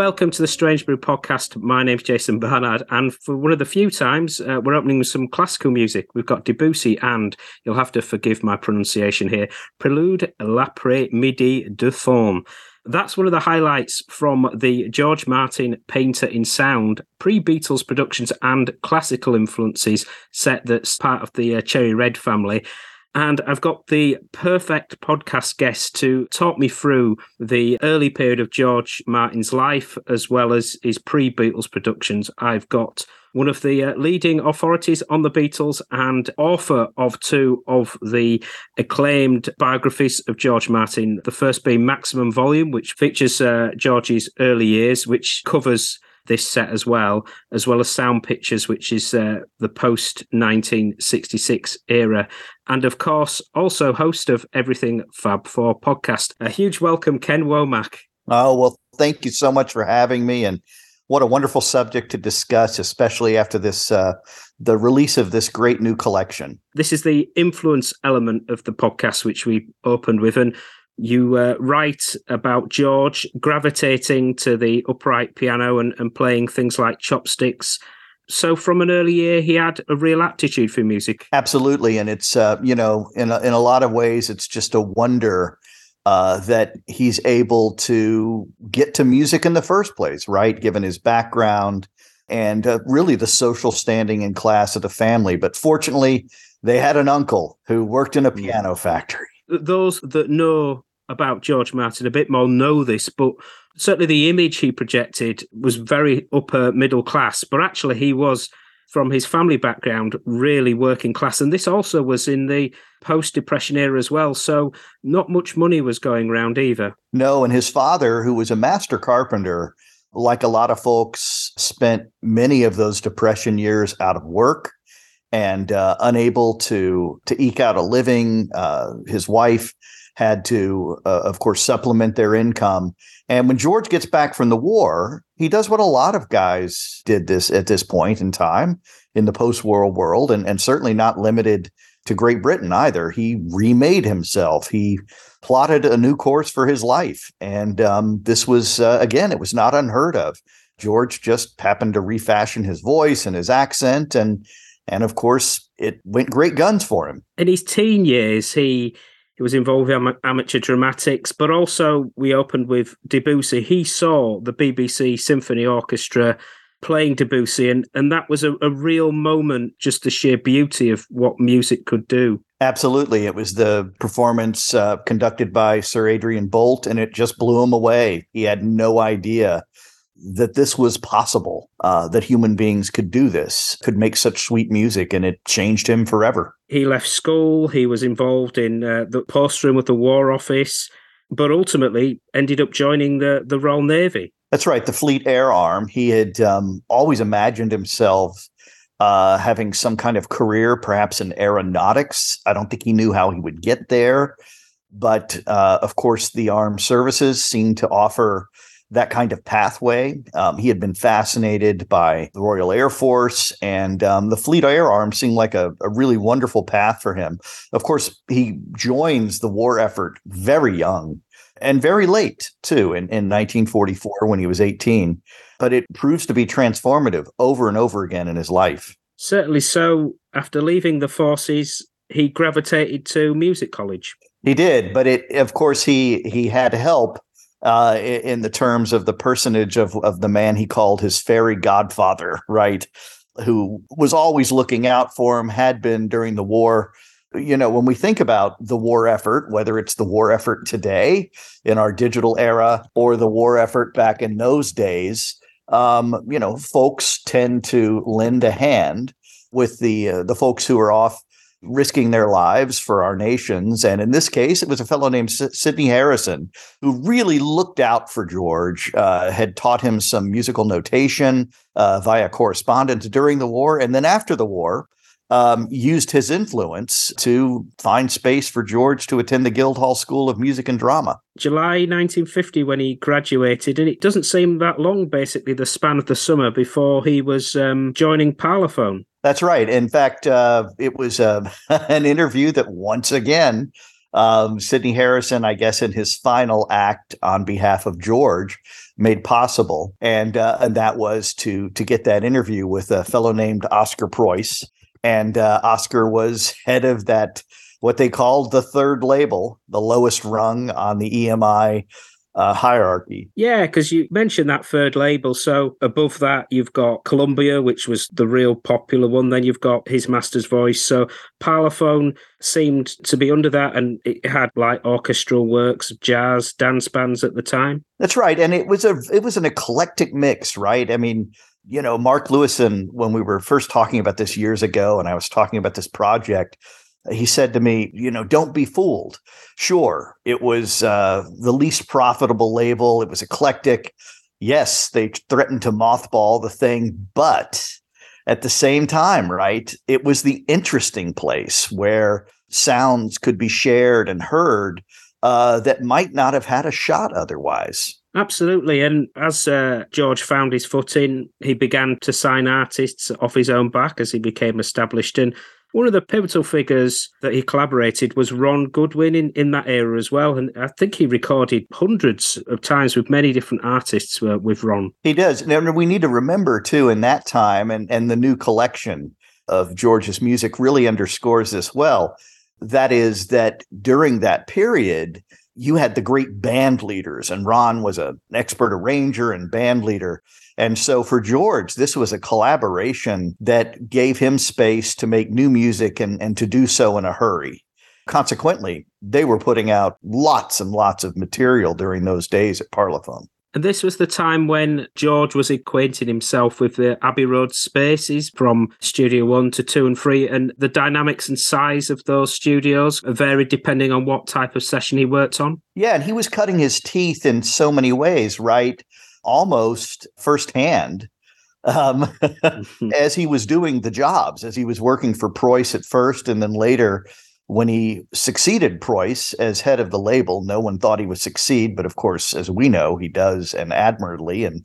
Welcome to the Strange Brew podcast. My name's Jason Barnard, and for one of the few times, uh, we're opening with some classical music. We've got Debussy and, you'll have to forgive my pronunciation here, Prelude l'après-midi de Faune. That's one of the highlights from the George Martin Painter in Sound pre Beatles productions and classical influences set that's part of the uh, Cherry Red family. And I've got the perfect podcast guest to talk me through the early period of George Martin's life as well as his pre Beatles productions. I've got one of the uh, leading authorities on the Beatles and author of two of the acclaimed biographies of George Martin. The first being Maximum Volume, which features uh, George's early years, which covers this set as well, as well as Sound Pictures, which is uh, the post 1966 era. And of course, also host of Everything Fab 4 podcast. A huge welcome, Ken Womack. Oh, well, thank you so much for having me. And what a wonderful subject to discuss, especially after this, uh, the release of this great new collection. This is the influence element of the podcast, which we opened with. And you uh, write about George gravitating to the upright piano and, and playing things like chopsticks. So, from an early year, he had a real aptitude for music. Absolutely, and it's uh, you know, in a, in a lot of ways, it's just a wonder uh, that he's able to get to music in the first place, right? Given his background and uh, really the social standing and class of the family. But fortunately, they had an uncle who worked in a piano factory. Those that know about George Martin a bit more know this, but certainly the image he projected was very upper middle class. But actually, he was from his family background really working class, and this also was in the post depression era as well. So not much money was going around either. No, and his father, who was a master carpenter, like a lot of folks, spent many of those depression years out of work and uh, unable to to eke out a living. Uh, his wife had to, uh, of course, supplement their income. And when George gets back from the war, he does what a lot of guys did this at this point in time in the post-war world, and, and certainly not limited to Great Britain either. He remade himself. He plotted a new course for his life, and um, this was uh, again, it was not unheard of. George just happened to refashion his voice and his accent, and and of course, it went great guns for him. In his teen years, he he was involved in amateur dramatics, but also we opened with Debussy. He saw the BBC Symphony Orchestra playing Debussy, and, and that was a, a real moment, just the sheer beauty of what music could do. Absolutely. It was the performance uh, conducted by Sir Adrian Boult, and it just blew him away. He had no idea that this was possible, uh, that human beings could do this, could make such sweet music, and it changed him forever. He left school, he was involved in uh, the post room of the War Office, but ultimately ended up joining the, the Royal Navy. That's right, the Fleet Air Arm. He had um, always imagined himself uh, having some kind of career, perhaps in aeronautics. I don't think he knew how he would get there. But uh, of course, the armed services seemed to offer that kind of pathway. Um, he had been fascinated by the Royal Air Force, and um, the Fleet Air Arm seemed like a, a, really wonderful path for him. Of course, he joins the war effort very young and very late, too, in, in 1944 when he was 18. But it proves to be transformative over and over again in his life. Certainly so. After leaving the forces, he gravitated to music college. He did, but it, of course, he he had help uh, in the terms of the personage of, of the man he called his fairy godfather, right? Who was always looking out for him, had been during the war. You know, when we think about the war effort, whether it's the war effort today in our digital era or the war effort back in those days, um, you know, folks tend to lend a hand with the uh, the folks who are off risking their lives for our nations. And in this case, it was a fellow named S- Sidney Harrison who really looked out for George, uh, had taught him some musical notation uh, via correspondence during the war. And then after the war, um, used his influence to find space for George to attend the Guildhall School of Music and Drama. July 1950, when he graduated, and it doesn't seem that long, basically, the span of the summer before he was um, joining Parlophone. That's right. In fact, uh, it was uh, an interview that once again um, Sidney Harrison, I guess, in his final act on behalf of George, made possible, and uh, and that was to to get that interview with a fellow named Oscar Preuss, and uh, Oscar was head of that what they called the third label, the lowest rung on the EMI uh, hierarchy. Yeah, because you mentioned that third label. So above that, you've got Columbia, which was the real popular one. Then you've got His Master's Voice. So Parlophone seemed to be under that, and it had like orchestral works, jazz, dance bands at the time. That's right, and it was a it was an eclectic mix, right? I mean. You know, Mark Lewisohn, when we were first talking about this years ago, and I was talking about this project, he said to me, you know, don't be fooled. Sure, it was uh, the least profitable label, it was eclectic. Yes, they threatened to mothball the thing, but at the same time, right, it was the interesting place where sounds could be shared and heard uh, that might not have had a shot otherwise. Absolutely. And as uh, George found his footing, he began to sign artists off his own back as he became established. And one of the pivotal figures that he collaborated was Ron Goodwin in, in that era as well. And I think he recorded hundreds of times with many different artists uh, with Ron. He does. Now, we need to remember, too, in that time and, and the new collection of George's music really underscores this well. That is, that during that period, you had the great band leaders, and Ron was an expert arranger and band leader. And so for George, this was a collaboration that gave him space to make new music and, and to do so in a hurry. Consequently, they were putting out lots and lots of material during those days at Parlophone. And this was the time when George was acquainting himself with the Abbey Road spaces from Studio 1 to 2 and 3. And the dynamics and size of those studios varied depending on what type of session he worked on. Yeah, and he was cutting his teeth in so many ways, right? Almost firsthand um, mm-hmm. as he was doing the jobs, as he was working for Preuss at first and then later when he succeeded Preuss as head of the label, no one thought he would succeed, but of course, as we know, he does and admirably, and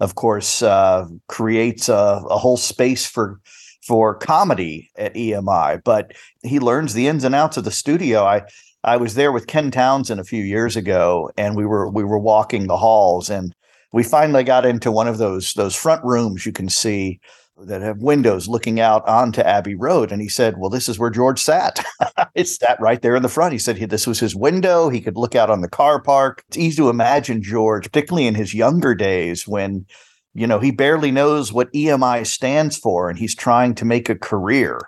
of course, uh, creates a, a, whole space for for comedy at EMI. But he learns the ins and outs of the studio. I I was there with Ken Townsend a few years ago, and we were we were walking the halls, and we finally got into one of those those front rooms you can see that have windows looking out onto Abbey Road. And he said, Well, this is where George sat. it sat right there in the front. He said he, this was his window. He could look out on the car park. It's easy to imagine George, particularly in his younger days when, you know, he barely knows what EMI stands for and he's trying to make a career.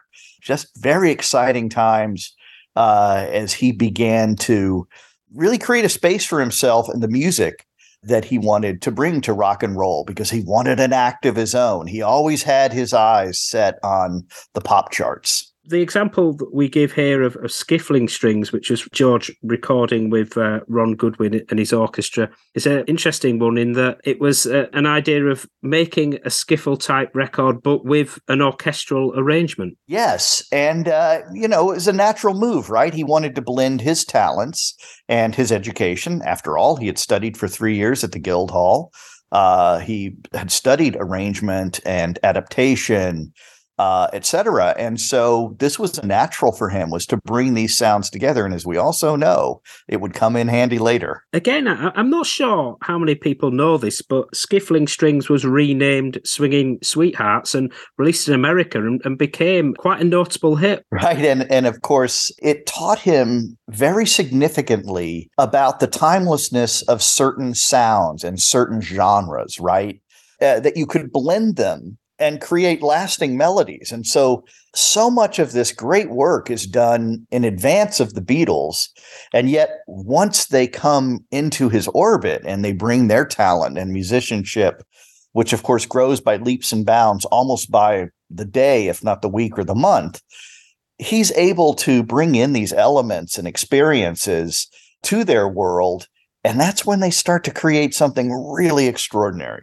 Just very exciting times uh, as he began to really create a space for himself and the music that he wanted to bring to rock and roll because he wanted an act of his own. He always had his eyes set on the pop charts the example that we give here of, of skiffling strings, which was George recording with uh, Ron Goodwin and his orchestra, is an interesting one in that it was uh, an idea of making a skiffle type record, but with an orchestral arrangement. Yes. And, uh, you know, it was a natural move, right? He wanted to blend his talents and his education. After all, he had studied for three years at the Guildhall. Uh, he had studied arrangement and adaptation uh, etc. And so this was natural for him was to bring these sounds together. And as we also know, it would come in handy later. Again, I, am not sure how many people know this, but Skiffling Strings was renamed Swinging Sweethearts and released in America and, and became quite a notable hit. Right. And, and of course, it taught him very significantly about the timelessness of certain sounds and certain genres, right? Uh, that you could blend them and create lasting melodies. And so, so much of this great work is done in advance of the Beatles. And yet, once they come into his orbit and they bring their talent and musicianship, which of course grows by leaps and bounds almost by the day, if not the week or the month, he's able to bring in these elements and experiences to their world. And that's when they start to create something really extraordinary.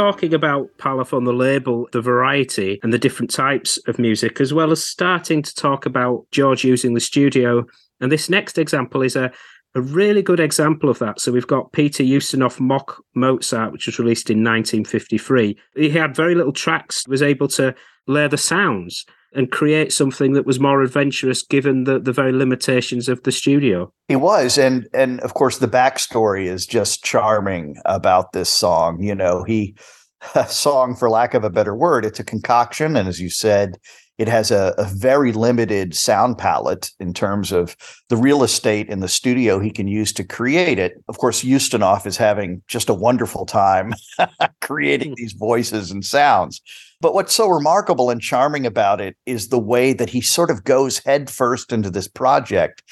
Talking about Parlophone, the label, the variety, and the different types of music, as well as starting to talk about George using the studio. And this next example is a, a really good example of that. So we've got Peter Ustinov Mock Mozart, which was released in 1953. He had very little tracks, was able to layer the sounds and create something that was more adventurous given the, the very limitations of the studio. He was, and and of course the backstory is just charming about this song. You know, he a song for lack of a better word, it's a concoction, and as you said, it has a, a, very limited sound palette in terms of the real estate in the studio he can use to create it. Of course, Ustinov is having just a wonderful time creating hmm. these voices and sounds. But what's so remarkable and charming about it is the way that he sort of goes headfirst into this project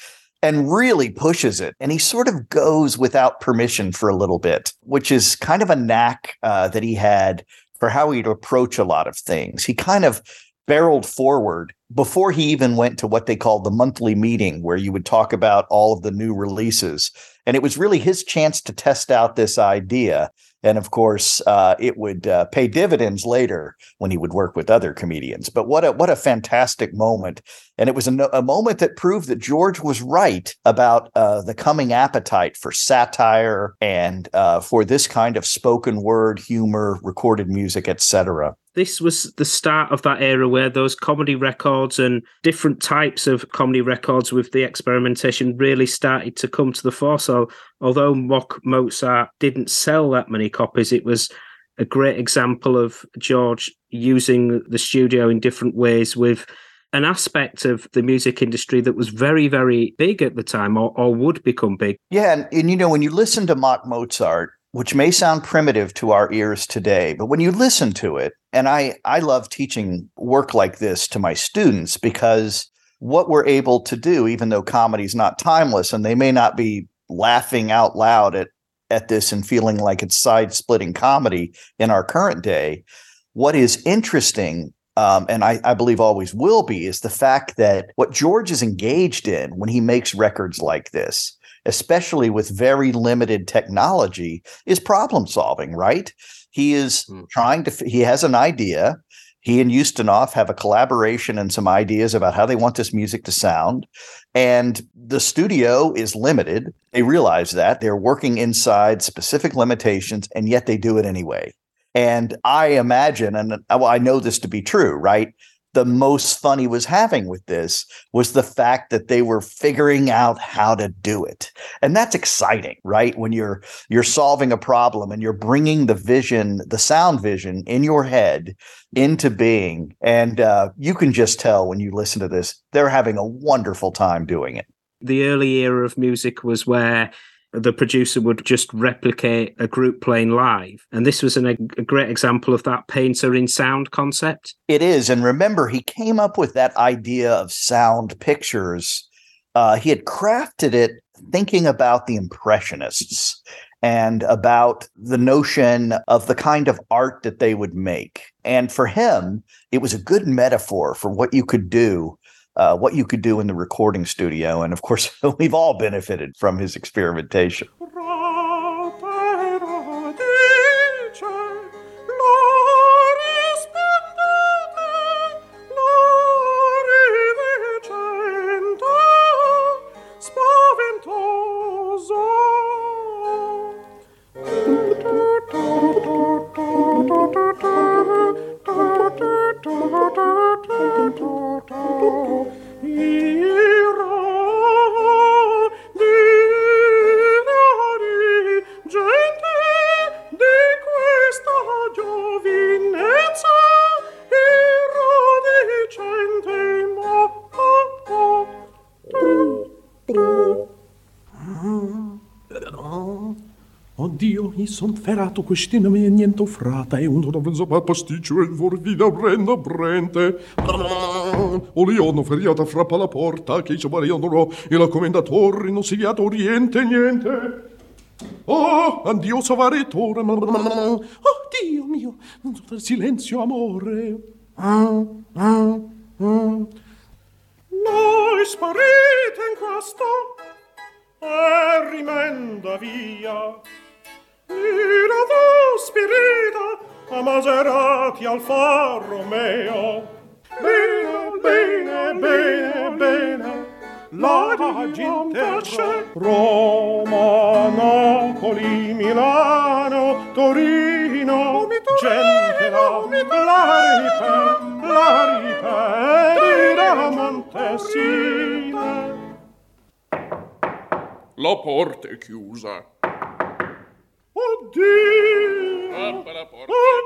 and really pushes it. And he sort of goes without permission for a little bit, which is kind of a knack uh, that he had for how he'd approach a lot of things. He kind of barreled forward before he even went to what they called the monthly meeting, where you would talk about all of the new releases. And it was really his chance to test out this idea. And of course uh, it would uh, pay dividends later when he would work with other comedians. But what a what a fantastic moment. And it was a, a moment that proved that george was right about uh, the coming appetite for satire and uh, for this kind of spoken word humor recorded music etc this was the start of that era where those comedy records and different types of comedy records with the experimentation really started to come to the fore. So, although Mock Mozart didn't sell that many copies, it was a great example of George using the studio in different ways with an aspect of the music industry that was very, very big at the time or, or would become big. Yeah. And, and, you know, when you listen to Mock Mozart, which may sound primitive to our ears today, but when you listen to it, and I, I love teaching work like this to my students because what we're able to do, even though comedy is not timeless and they may not be laughing out loud at, at this and feeling like it's side splitting comedy in our current day, what is interesting um, and I, I, believe always will be, is the fact that what George is engaged in when he makes records like this especially with very limited technology, is problem solving, right? He is mm. trying to, he has an idea. He and Ustinov have a collaboration and some ideas about how they want this music to sound. And the studio is limited. They realize that they're working inside specific limitations, and yet they do it anyway. And I imagine, and I know this to be true, right? The most fun he was having with this was the fact that they were figuring out how to do it. And that's exciting right? When you're you're solving a problem and you're bringing the vision the sound vision in your head into being. And uh, you can just tell when you listen to this they're having a wonderful time doing it. The early era of music was where the producer would just replicate a group playing live. And this was an, a great example of that painter in sound concept. It is. And remember, he came up with that idea of sound pictures. Uh, he had crafted it thinking about the Impressionists and about the notion of the kind of art that they would make. And for him, it was a good metaphor for what you could do uh, what you could do in the recording studio. And of course, we've all benefited from his experimentation. Son ferato quest'ina me niente frata e uno da venzo pasticcio e vor vida brenda brente. O leono feriata frappa la porta che ci variano e la commendatori non si viato oriente niente Oh, andio savaritore Oh, Dio mio Silenzio, amore. Ah, ah, ah. Noi sparite in questo E rimenda via Ira tu spirita a Maserati, Alfa Romeo. Bene, bene, bene, bene, la gente Roma, Napoli, Milano, Torino, gente la, la ripete, la ripete, da Montessina. La porta è chiusa. Oddio!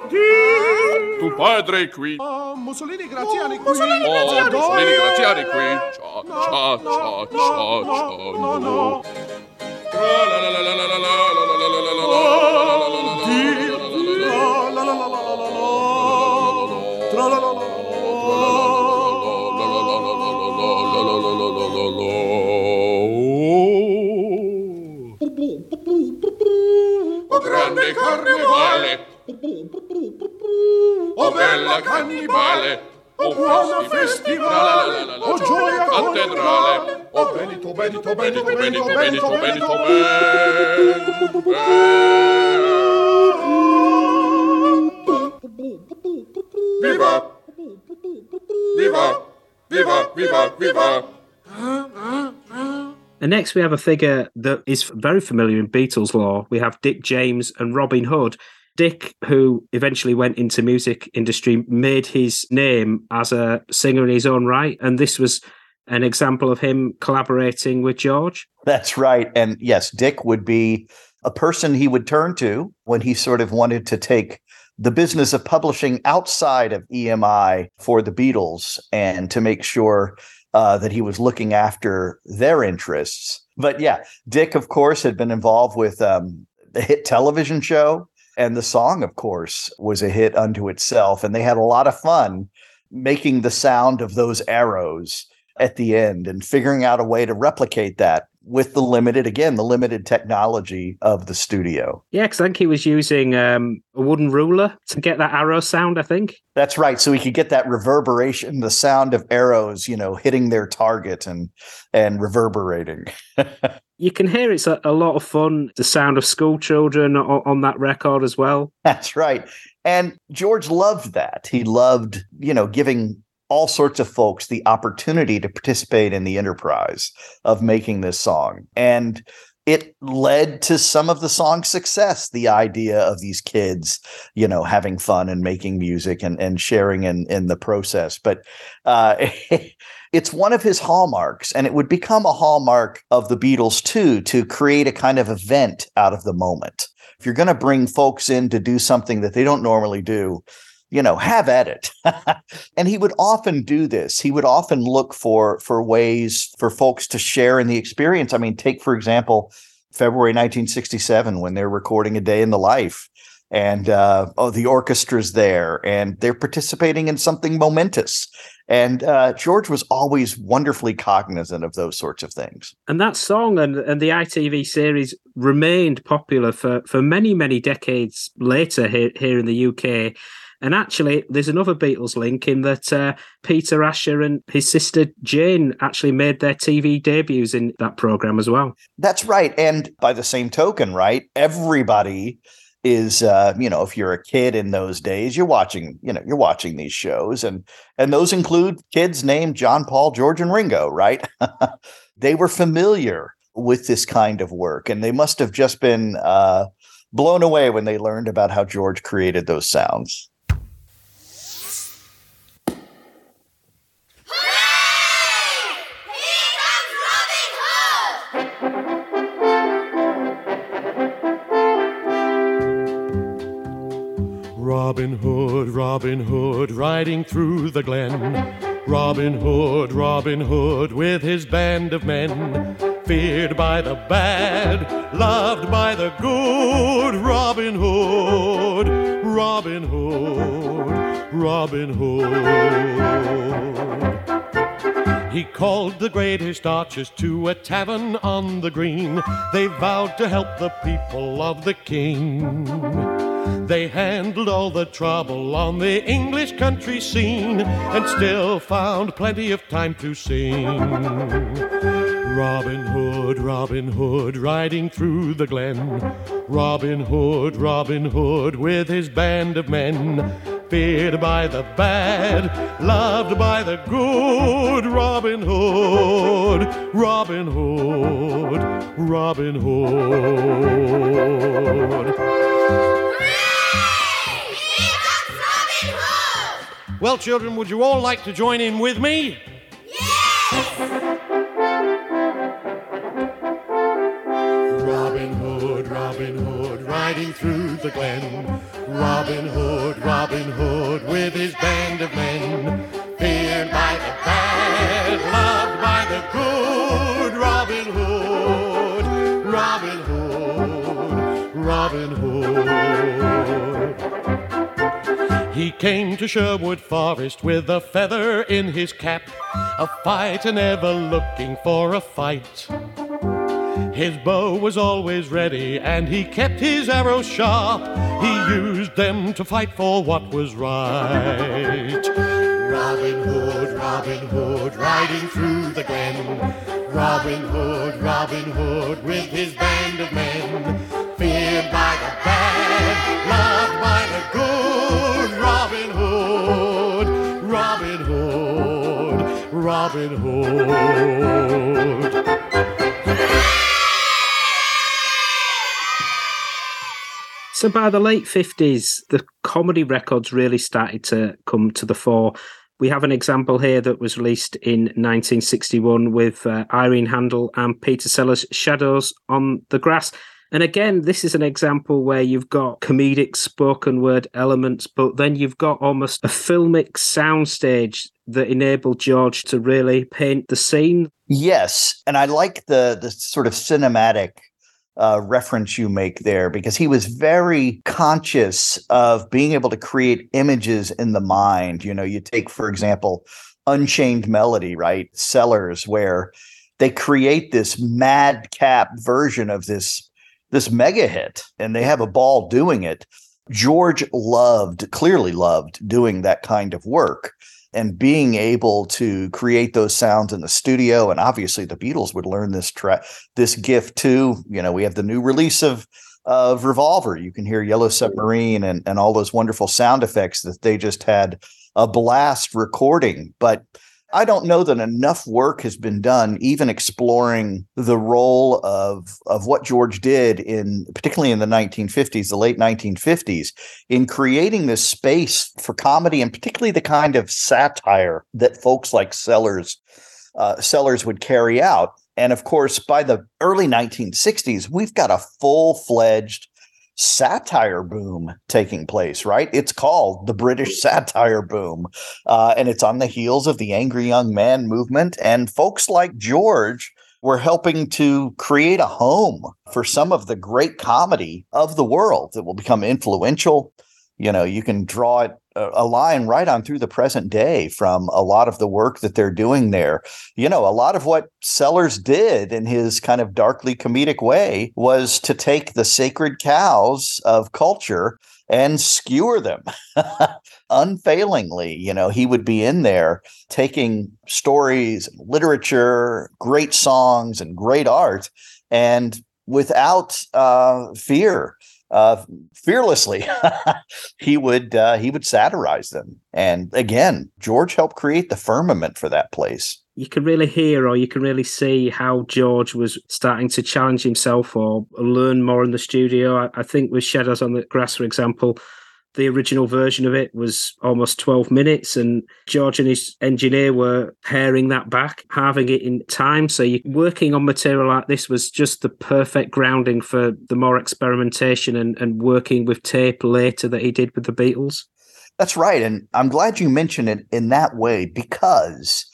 Oddio! Tu padre è qui. Ah, Mussolini Graziani qui. Mussolini Graziani Oh, Mussolini Graziani qui. Ciao, ciao, ciao, ciao, no, ciao. no, no. La la grande carnevale, oh bella cannibale, Oh buona festivale, oh gioia cattedrale, Oh Benito, Benito, Benito, Benito, Benito, Benito, Benito, Viva! Viva! Viva! Viva! Viva! And next, we have a figure that is very familiar in Beatles lore. We have Dick James and Robin Hood. Dick, who eventually went into music industry, made his name as a singer in his own right, and this was an example of him collaborating with George. That's right. And yes, Dick would be a person he would turn to when he sort of wanted to take the business of publishing outside of EMI for the Beatles and to make sure uh, that he was looking after their interests. But yeah, Dick, of course, had been involved with um, the hit television show. And the song, of course, was a hit unto itself. And they had a lot of fun making the sound of those arrows at the end and figuring out a way to replicate that with the limited, again, the limited technology of the studio. Yeah, because I think he was using um, a wooden ruler to get that arrow sound, I think. That's right. So he could get that reverberation, the sound of arrows, you know, hitting their target and and reverberating. You can hear it's a, a lot of fun, the sound of school children on, on that record as well. That's right. And George loved that. He loved, you know, giving all sorts of folks the opportunity to participate in the enterprise of making this song. And it led to some of the song's success, the idea of these kids, you know, having fun and making music and, and sharing in, in the process. But uh, it's one of his hallmarks, and it would become a hallmark of the Beatles too, to create a kind of event out of the moment. If you're going to bring folks in to do something that they don't normally do, you know have at it. And he would often do this. He would often look for for ways for folks to share in the experience. I mean take for example february 1967 when they're recording a day in the life and uh, oh the orchestra's there and they're participating in something momentous. And uh, george was always wonderfully cognizant of those sorts of things. And that song and, and the ITV series remained popular for, for many, many decades later here, here in the UK. And actually, there's another Beatles link in that uh, Peter Asher and his sister Jane actually made their TV debuts in that program as well. That's right. And by the same token, right, everybody is uh, you know, if you're a kid in those days, you're watching, you know, you're watching these shows and and those include kids named John Paul, George and Ringo, right? they were familiar with this kind of work and they must have just been uh blown away when they learned about how George created those sounds. Robin Hood, Robin Hood, riding through the glen. Robin Hood, Robin Hood, with his band of men. Feared by the bad, loved by the good. Robin Hood, Robin Hood, Robin Hood. He called the greatest archers to a tavern on the green. They vowed to help the people of the king. They handled all the trouble on the English country scene and still found plenty of time to sing. Robin Hood, Robin Hood, riding through the glen. Robin Hood, Robin Hood, with his band of men. Feared by the bad, loved by the good. Robin Hood, Robin Hood, Robin Hood. Well, children, would you all like to join in with me? Yes! Robin Hood, Robin Hood, riding through the glen. Robin Hood, Robin Hood, with his band of men. Feared by the bad, loved by the good. Robin Hood, Robin Hood, Robin Hood. He came to Sherwood Forest with a feather in his cap, a fight and ever looking for a fight. His bow was always ready, and he kept his arrows sharp. He used them to fight for what was right. Robin Hood, Robin Hood, riding through the glen. Robin Hood, Robin Hood, with his band of men. Robin Hood. So by the late 50s, the comedy records really started to come to the fore. We have an example here that was released in 1961 with uh, Irene Handl and Peter Sellers' Shadows on the Grass. And again, this is an example where you've got comedic spoken word elements, but then you've got almost a filmic soundstage that enabled George to really paint the scene. Yes, and I like the the sort of cinematic uh, reference you make there because he was very conscious of being able to create images in the mind. You know, you take, for example, Unchained Melody, right? Sellers, where they create this madcap version of this this mega hit and they have a ball doing it. George loved, clearly loved doing that kind of work and being able to create those sounds in the studio. And obviously the beatles would learn this track this gift too. You know we have the new release of of revolver. You can hear yellow submarine and and all those wonderful sound effects that they just had a blast recording. But I don't know that enough work has been done, even exploring the role of of what George did in, particularly in the 1950s, the late 1950s, in creating this space for comedy and particularly the kind of satire that folks like Sellers uh, Sellers would carry out. And of course, by the early 1960s, we've got a full fledged satire boom taking place, right? It's called the British satire boom. Uh, and it's on the heels of the angry young man movement. And folks like George were helping to create a home for some of the great comedy of the world that will become influential. You know, you can draw it a line right on through the present day from a lot of the work that they're doing there. You know, a lot of what Sellers did in his kind of darkly comedic way was to take the sacred cows of culture and skewer them unfailingly. You know, he would be in there taking stories, literature, great songs, and great art, and without uh, fear uh, fearlessly. he would uh, he would satirize them, and again, George helped create the firmament for that place. You can really hear, or you can really see how George was starting to challenge himself or learn more in the studio. I, I think with Shadows on the Grass, for example, the original version of it was almost 12 minutes, and George and his engineer were paring that back, having it in time. So, you, working on material like this was just the perfect grounding for the more experimentation and, and working with tape later that he did with the Beatles. That's right. And I'm glad you mentioned it in that way because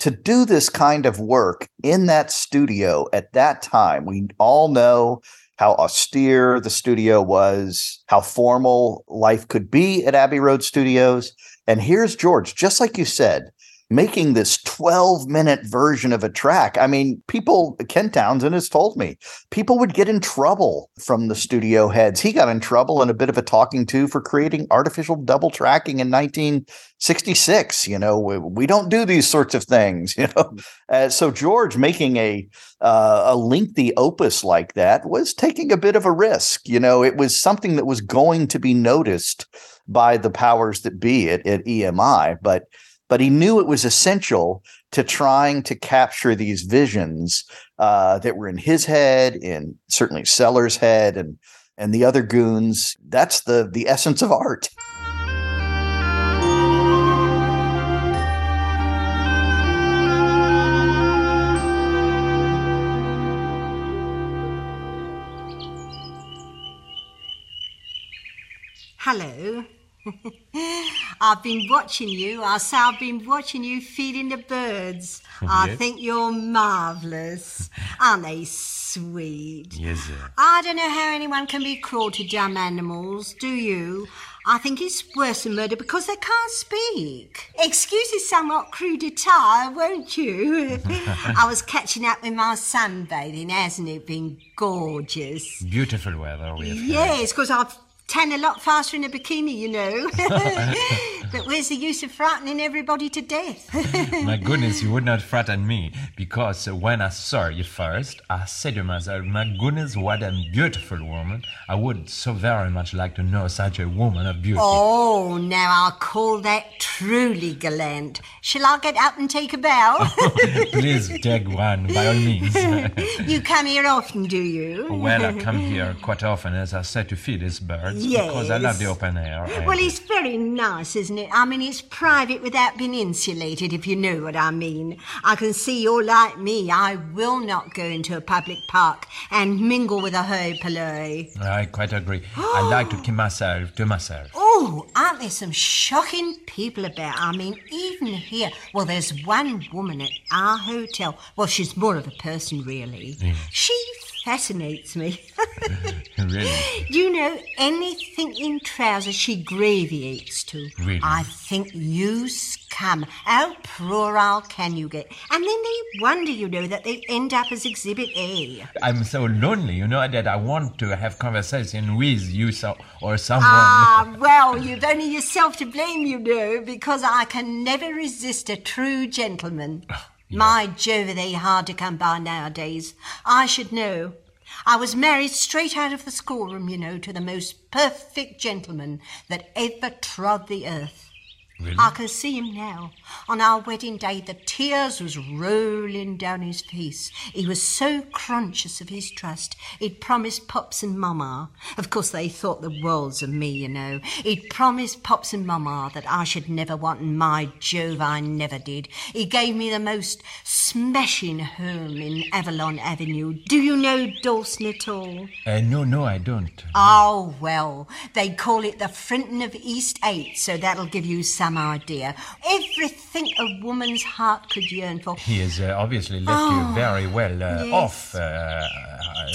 to do this kind of work in that studio at that time, we all know how austere the studio was, how formal life could be at Abbey Road Studios. And here's George, just like you said, making this 12 minute version of a track. I mean, people, Ken Townsend has told me, people would get in trouble from the studio heads. He got in trouble and a bit of a talking to for creating artificial double tracking in 1966. You know, we, we don't do these sorts of things, you know. Uh, so George making a uh, a lengthy opus like that was taking a bit of a risk. You know, it was something that was going to be noticed by the powers that be at, at EMI, but but he knew it was essential to trying to capture these visions uh, that were in his head, in certainly Sellers' head, and and the other goons. That's the the essence of art. Hello. I've been watching you. I say I've been watching you feeding the birds. I Yes. think you're marvellous. Aren't they sweet? Yes, sir. I don't know how anyone can be cruel to dumb animals, do you? I think it's worse than murder because they can't speak. Excuse this somewhat crude attire, won't you? I was catching up with my sunbathing, hasn't it been gorgeous? Beautiful weather we have had. Yes, because I've tan a lot faster in a bikini, you know. but where's the use of frightening everybody to death? My goodness, you would not frighten me because when I saw you first, I said to myself, My goodness, what a beautiful woman. I would so very much like to know such a woman of beauty. oh, now I'll call that truly gallant. Shall I get up and take a bow? Please take one, by all means. you come here often, do you? well, I come here quite often, as I said, to feed these birds because I love the Yes. open air. Well, it's very nice, isn't it? I mean, it's private without being insulated, if you know what I mean. I can see you're like me. I will not go into a public park and mingle with a hoi polloi. I quite agree. I like to keep myself to myself. Oh, aren't there some shocking people about? I mean, even here. Well, there's one woman at our hotel. Well, she's more of a person, really. She fascinates me. Really? you know, anything in trousers she gravy eats to. Really? I think you scum. How plural can you get? And then they wonder, you know, that they end up as Exhibit A. I'm so lonely, you know, that I want to have conversation with you so, or someone. Ah, well, you've only yourself to blame, you know, because I can never resist a true gentleman. My Jove, they hard to come by nowadays. I should know. I was married straight out of the schoolroom, you know, to the most perfect gentleman that ever trod the earth. Really? I can see him now. On our wedding day, the tears was rolling down his face. He was so conscious of his trust. He'd promised Pops and Mama. Of course, they thought the worlds of me, you know. He'd promised Pops and Mama that I should never want, and my Jove, I never did. He gave me the most smashing home in Avalon Avenue. Do you know Dawson at all? Uh, no, no, I don't. Oh, well, they call it the Frinton of East 8, so that'll give you some idea. Everything a woman's heart could yearn for. He has uh, obviously left you very well uh, Oh, yes. off uh,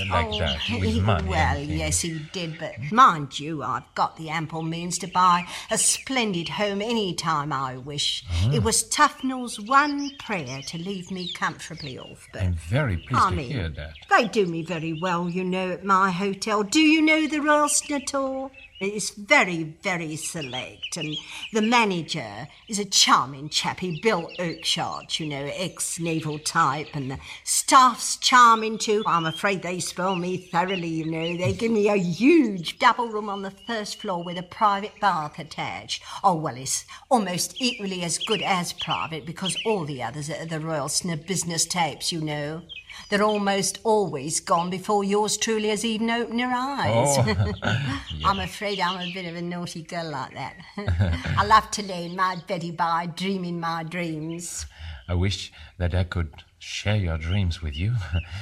like Oh, that with money. Well, yes, he did, but mind you, I've got the ample means to buy a splendid home any time I wish. Ah. It was Tufnell's one prayer to leave me comfortably off, but I'm very pleased I to mean, hear that. They do me very well, you know, at my hotel. Do you know the Royalston at all? It's very, very select, and the manager is a charming chap. He built Oakshott, you know, ex-naval type, and the staff's charming too. I'm afraid they spoil me thoroughly, you know. They give me a huge double room on the first floor with a private bath attached. Oh, well, it's almost equally as good as private because all the others are the Royal are business tapes, you know. They're almost always gone before yours truly has even opened her eyes. Oh, I'm afraid I'm a bit of a naughty girl like that. I love to lay in my beddy by, dreaming my dreams. I wish that I could share your dreams with you.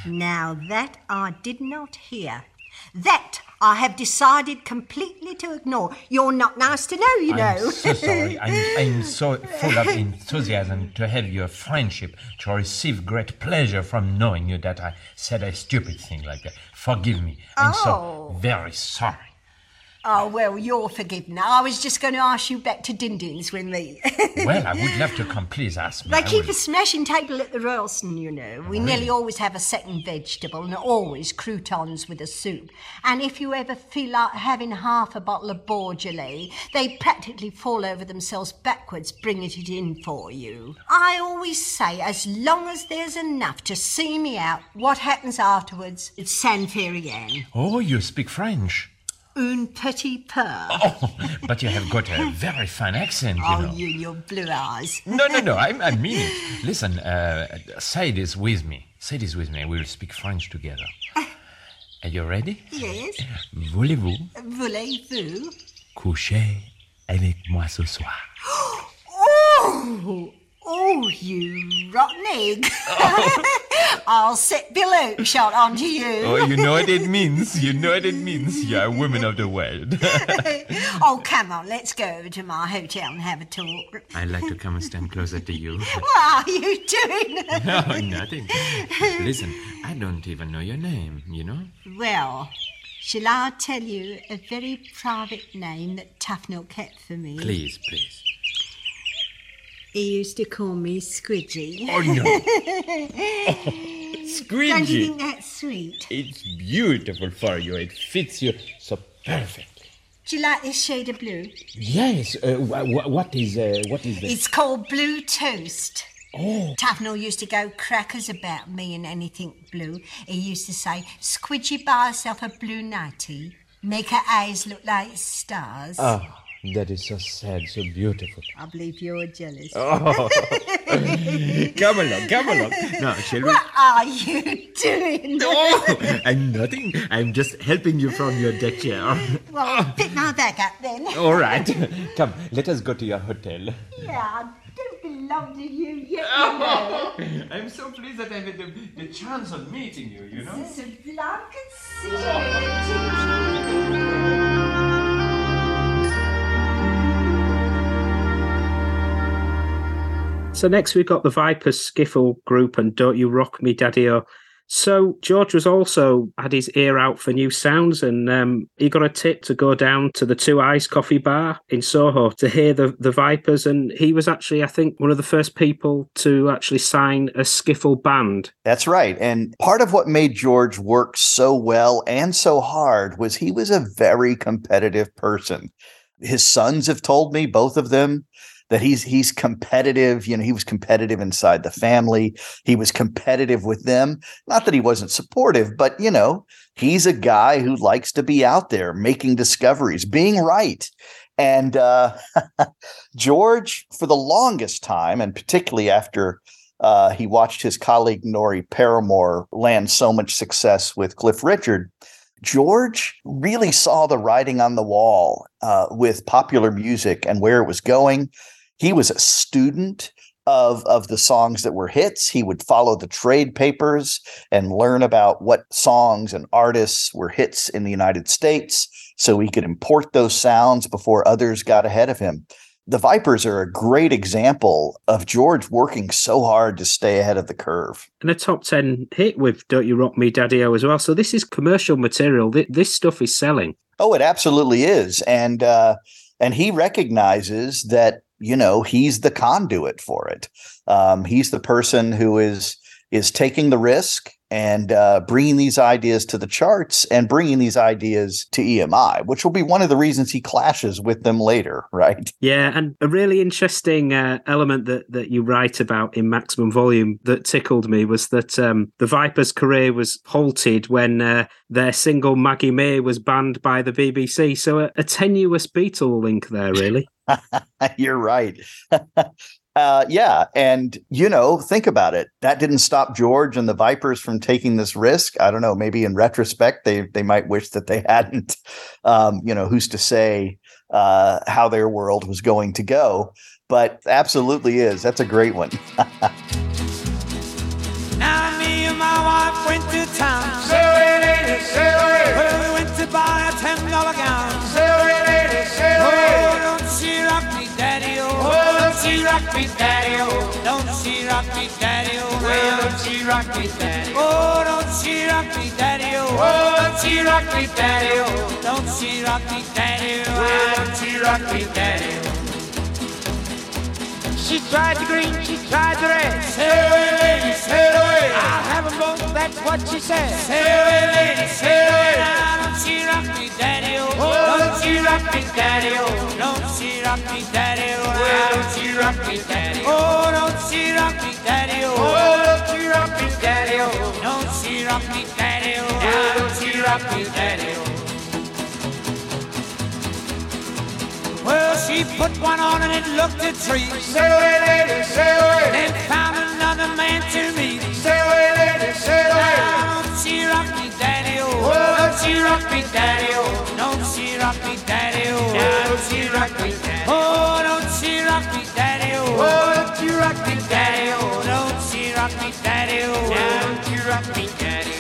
Now that I did not hear. That I have decided completely to ignore. You're not nice to know, you know. I'm so sorry. I'm, I'm so full of enthusiasm to have your friendship, to receive great pleasure from knowing you that I said a stupid thing like that. Forgive me. I'm Oh. so very sorry. Oh, well, you're forgiven. I was just going to ask you back to Dindins with me. Well, I would love to come. Please ask me. They I keep will. a smashing table at the Royalston, you know. We nearly always have a second vegetable and always croutons with a soup. And if you ever feel like having half a bottle of Beaujolais, they practically fall over themselves backwards bringing it in for you. I always say, as long as there's enough to see me out, what happens afterwards, it's San Ferrian. Oh, you speak French. Un petit peu. Oh, but you have got a very fine accent, you Oh, know. you, your blue eyes. No, no, no. I, I mean it. Listen, uh, say this with me. Say this with me. We'll speak French together. Are you ready? Yes. Voulez-vous Voulez-vous? coucher avec moi ce soir? Oh, oh, you rotten egg. I'll set Bill Oakshot onto you. Oh, you know what it means. You know what it means. You're a woman of the world. oh, come on, let's go to my hotel and have a talk. I'd like to come and stand closer to you. What are you doing? No, nothing. Listen, I don't even know your name, you know? well, shall I tell you a very private name that Tufnell kept for me? Please, please. He used to call me Squidgy. Oh, no. Squidgy. Don't you think that's sweet? It's beautiful for you. It fits you so perfectly. Do you like this shade of blue? Yes. Uh, wh- wh- what is uh, what is that? It's called Blue Toast. Oh. Tufnell used to go crackers about me and anything blue. He used to say, Squidgy buy herself a blue nightie, make her eyes look like stars. Oh, that is so sad, so beautiful. I believe you're jealous. Oh. come along, come along. Now, shall we? What are you doing? Oh, I'm nothing. I'm just helping you from your deck chair. Well, pick my bag up then. All right. Come, let us go to your hotel. Yeah, I don't belong to you yet, you oh. know. I'm so pleased that I had the, the chance of meeting you, you know? It's a blank So next we've got the Vipers Skiffle group and Don't You Rock Me Daddy O. So George was also had his ear out for new sounds and um, he got a tip to go down to the 2i's Coffee Bar in Soho to hear the, the Vipers and he was actually I think one of the first people to actually sign a skiffle band. That's right. And part of what made George work so well and so hard was he was a very competitive person. His sons have told me, both of them, that he's he's competitive. You know, he was competitive inside the family. He was competitive with them. Not that he wasn't supportive, but you know, he's a guy who likes to be out there making discoveries, being right. And uh, George, for the longest time, and particularly after uh, he watched his colleague Norrie Paramor land so much success with Cliff Richard. George really saw the writing on the wall uh, with popular music and where it was going. He was a student of of the songs that were hits. He would follow the trade papers and learn about what songs and artists were hits in the United States, so he could import those sounds before others got ahead of him the Vipers are a great example of George working so hard to stay ahead of the curve. And a top 10 hit with Don't You Rock Me Daddy O as well. So this is commercial material. This stuff is selling. Oh, it absolutely is, and uh, and he recognizes that you know he's the conduit for it. Um, he's the person who is is taking the risk and uh, bringing these ideas to the charts and bringing these ideas to EMI, which will be one of the reasons he clashes with them later, right? Yeah, and a really interesting uh, element that that you write about in Maximum Volume that tickled me was that um, the Vipers' career was halted when uh, their single Maggie May was banned by the BBC. So a, a tenuous Beatle link there, really. You're right. uh, yeah. And, you know, think about it. That didn't stop George and the Vipers from taking this risk. I don't know. Maybe in retrospect, they, they might wish that they hadn't. Um, you know, who's to say uh, how their world was going to go? But absolutely is. That's a great one. Now me and my wife went to town. Rock me, daddy? Oh, don't she rock me, daddy, oh. Don't she rock me, daddy. Well, don't she rock me, daddy, oh. Don't she rock me, daddy, oh. Don't she rock me, daddy, oh. Don't she rock me, daddy, oh. Well, don't she rock me, daddy. She tried the green, she tried the red. Sail away, lady, sail away. I'll have 'em both, that's what she said. Sail away, lady, sail away. Now don't she rock me, daddy, oh. Don't she rock me, daddy, oh. Don't she rock me, daddy, oh. Now don't she rock me, daddy, oh. Don't she rock me, daddy, oh. Don't she rock me, daddy, oh. Don't she rock me, daddy, oh. Don't she rock me, daddy, oh. Well, she put one on and it looked a treat. Sail away, lady, sail away. Then found another man to meet. Sail away, lady, sail away. Now don't oh. she rock me, daddy, oh. Don't she rock me, daddy, oh. Don't she rock me, daddy, oh. Now don't she rock me, daddy. Oh, don't she rock me, daddy, oh. Don't she rock me, daddy, oh. Don't she rock me, daddy, oh. Now don't she rock me, daddy.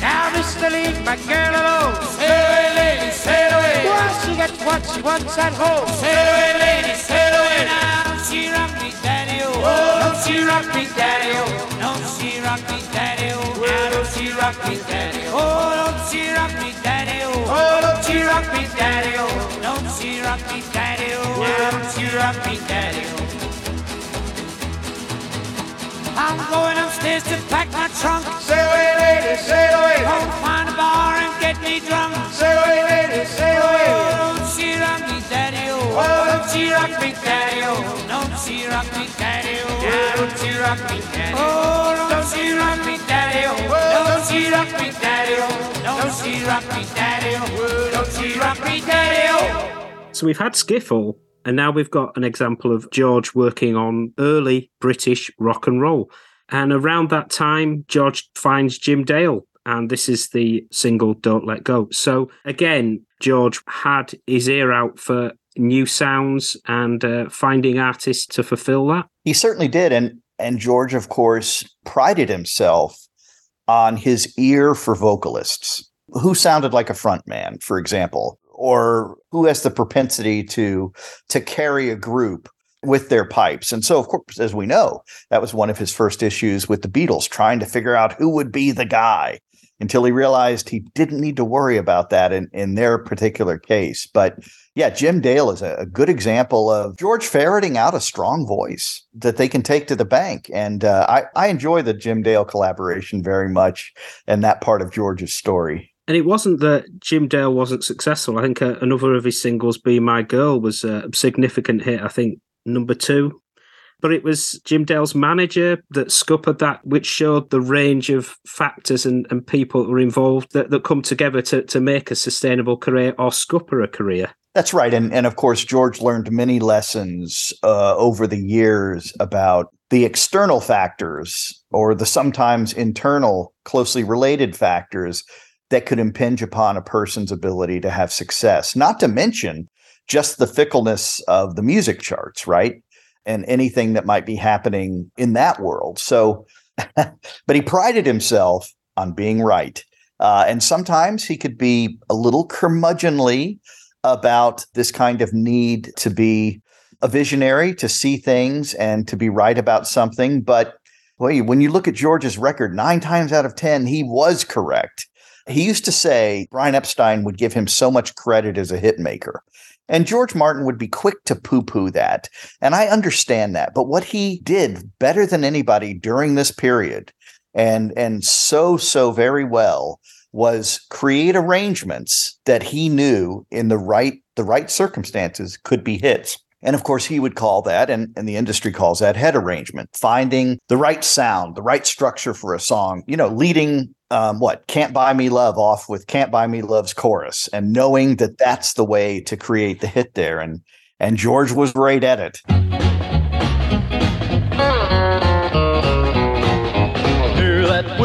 Now, Mr. Lee, my girl alone. Sail away, lady, sail away. Well, she gets what she wants at home. Sail away, lady, sail away. Now, she rock me, daddy, oh. Don't she rock me, daddy, oh. Don't she rock me, daddy, oh. Now, don't she rock me, daddy, oh. Don't she rock me, daddy, oh. Don't she rock me, daddy, oh. Don't she rock me, daddy, oh. Now, don't she rock me, daddy, oh. I'm going upstairs to pack my trunk. Sail away, oh, lady, sail away. Oh, Go find a bar and get me drunk. Sail away, oh, lady, sail away. Oh, don't she rock me, daddy, oh. Oh, don't she rock me, daddy, oh. Don't she rock me, daddy, oh. Yeah, don't she rock me, daddy. Oh, don't she rock me, daddy, oh. Don't she rock me, daddy, oh. Don't she rock me, daddy, oh. Don't she rock me, daddy, oh. So we've had Skiffle, and now we've got an example of George working on early British rock and roll. And around that time, George finds Jim Dale, and this is the single Don't Let Go. So again, George had his ear out for new sounds and uh, finding artists to fulfill that. He certainly did, and and George, of course, prided himself on his ear for vocalists who sounded like a front man, for example, or who has the propensity to to carry a group with their pipes. And so, of course, as we know, that was one of his first issues with the Beatles, trying to figure out who would be the guy until he realized he didn't need to worry about that in, in their particular case. But yeah, Jim Dale is a, a good example of George ferreting out a strong voice that they can take to the bank. And uh, I, I enjoy the Jim Dale collaboration very much and that part of George's story. And it wasn't that Jim Dale wasn't successful. I think uh, another of his singles, Be My Girl, was a significant hit. I think number two. But it was Jim Dale's manager that scuppered that, which showed the range of factors and, and people that were involved that, that come together to, to make a sustainable career or scupper a career. That's right. And, and of course, George learned many lessons uh, over the years about the external factors or the sometimes internal, closely related factors that could impinge upon a person's ability to have success, not to mention just the fickleness of the music charts, right? And anything that might be happening in that world. So, but he prided himself on being right. Uh, and sometimes he could be a little curmudgeonly about this kind of need to be a visionary, to see things and to be right about something. But well, when you look at George's record, nine times out of 10, he was correct. He used to say Brian Epstein would give him so much credit as a hit maker. And George Martin would be quick to poo poo that. And I understand that. But what he did better than anybody during this period, and, and so, so very well, was create arrangements that he knew in the right the right circumstances could be hits. And of course, he would call that, and, and the industry calls that head arrangement, finding the right sound, the right structure for a song, you know, leading um, what Can't Buy Me Love off with Can't Buy Me Love's chorus, and knowing that that's the way to create the hit there. And, and George was great at it.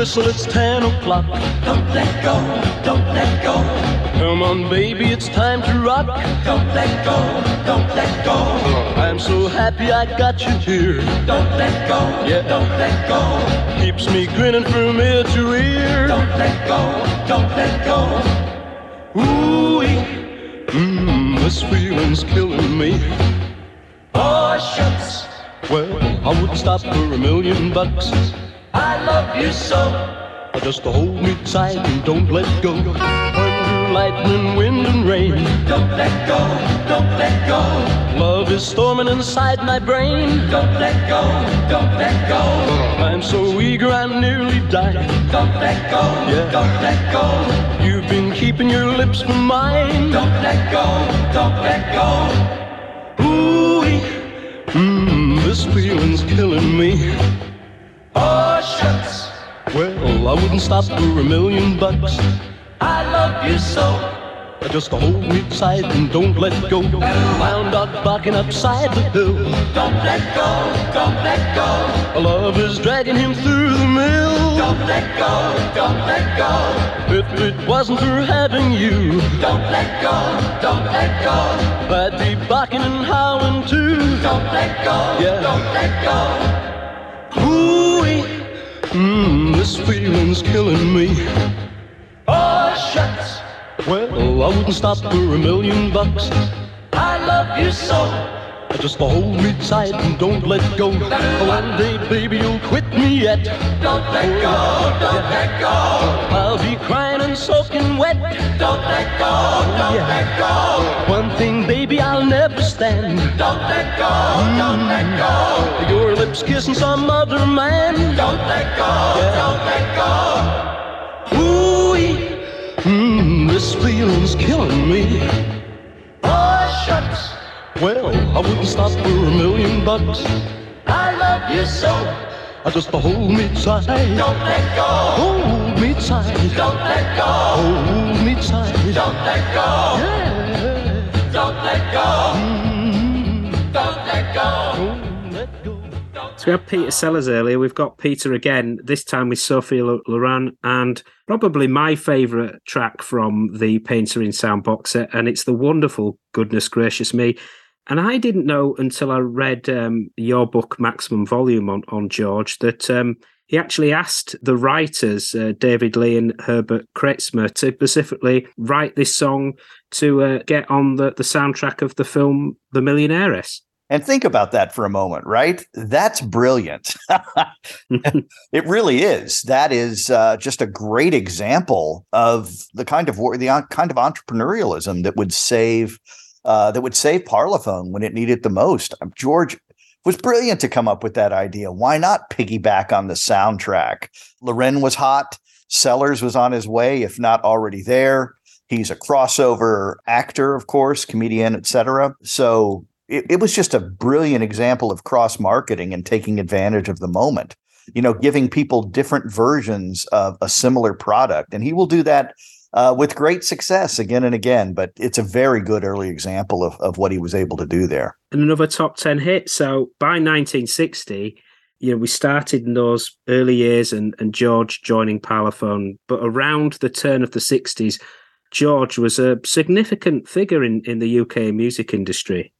Whistle, it's 10 o'clock. Don't let go, don't let go, Come on, baby, it's time to rock. don't let go, don't let go, I'm so happy I got you here. don't let go, Yeah. don't let go, Keeps me grinning from ear to ear. don't let go, don't let go. Ooh, mmm, this feeling's killing me. Oh, shucks. Well, I wouldn't stop for a million bucks. I love you so. Just hold me tight and don't let go. Thunder, lightning, wind, and rain. Don't let go, don't let go. Love is storming inside my brain. Don't let go, don't let go. I'm so eager, I'm nearly dying. Don't let go, Yeah. don't let go. You've been keeping your lips from mine. Don't let go, don't let go. Ooh, mmm, this feeling's killing me. Oh, shucks. Well, I wouldn't stop for a million bucks. I love you so. Just hold me tight and don't let go. Hound dog barking upside the hill. Don't let go, don't let go. Love is dragging him through the mill. Don't let go, don't let go. If it wasn't for having you, Don't let go, don't let go. I'd be barking and howling too. Don't let go, Yeah. don't let go. Mmm, this feeling's killing me. Oh, shucks. Well, I wouldn't stop for a million bucks. I love you so. Just hold me tight and don't let go. One day, baby, you'll quit me yet. Don't let go, don't let go. I'll be crying and soaking wet. Don't let go, don't Yeah. let go. One thing, baby, I'll never stand. Don't let go, don't let go. Your lips kissing some other man. Don't let go, don't let go. Ooh, mmm, this feeling's killing me. Oh, shucks. Well, I wouldn't stop for a million bucks. I love you so. I just hold me tight. Don't let go, Hold me tight. don't let go. Hold me tight. Don't let go, Yeah. don't let go. Mm. So we had Peter Sellers earlier. We've got Peter again, this time with Sophie Lo- Loren, and probably my favourite track from the Painter in Sound and it's the wonderful Goodness Gracious Me. And I didn't know until I read um, your book, Maximum Volume, on, on George, that um, he actually asked the writers, uh, David Lee and Herbert Kretzmer, to specifically write this song to uh, get on the, the soundtrack of the film The Millionairess. And think about that for a moment, right? That's brilliant. it really is. That is uh, just a great example of the kind of the uh, kind of entrepreneurialism that would save uh, that would save Parlophone when it needed the most. Um, George was brilliant to come up with that idea. Why not piggyback on the soundtrack? Loren was hot. Sellers was on his way, if not already there. He's a crossover actor, of course, comedian, etc. So it, it was just a brilliant example of cross marketing and taking advantage of the moment. You know, giving people different versions of a similar product, and he will do that uh, with great success again and again. But it's a very good early example of of what he was able to do there. and another top 10 hit. So by 1960, you know, we started in those early years and, and George joining Parlophone. But around the turn of the 60s, George was a significant figure in, in the UK music industry.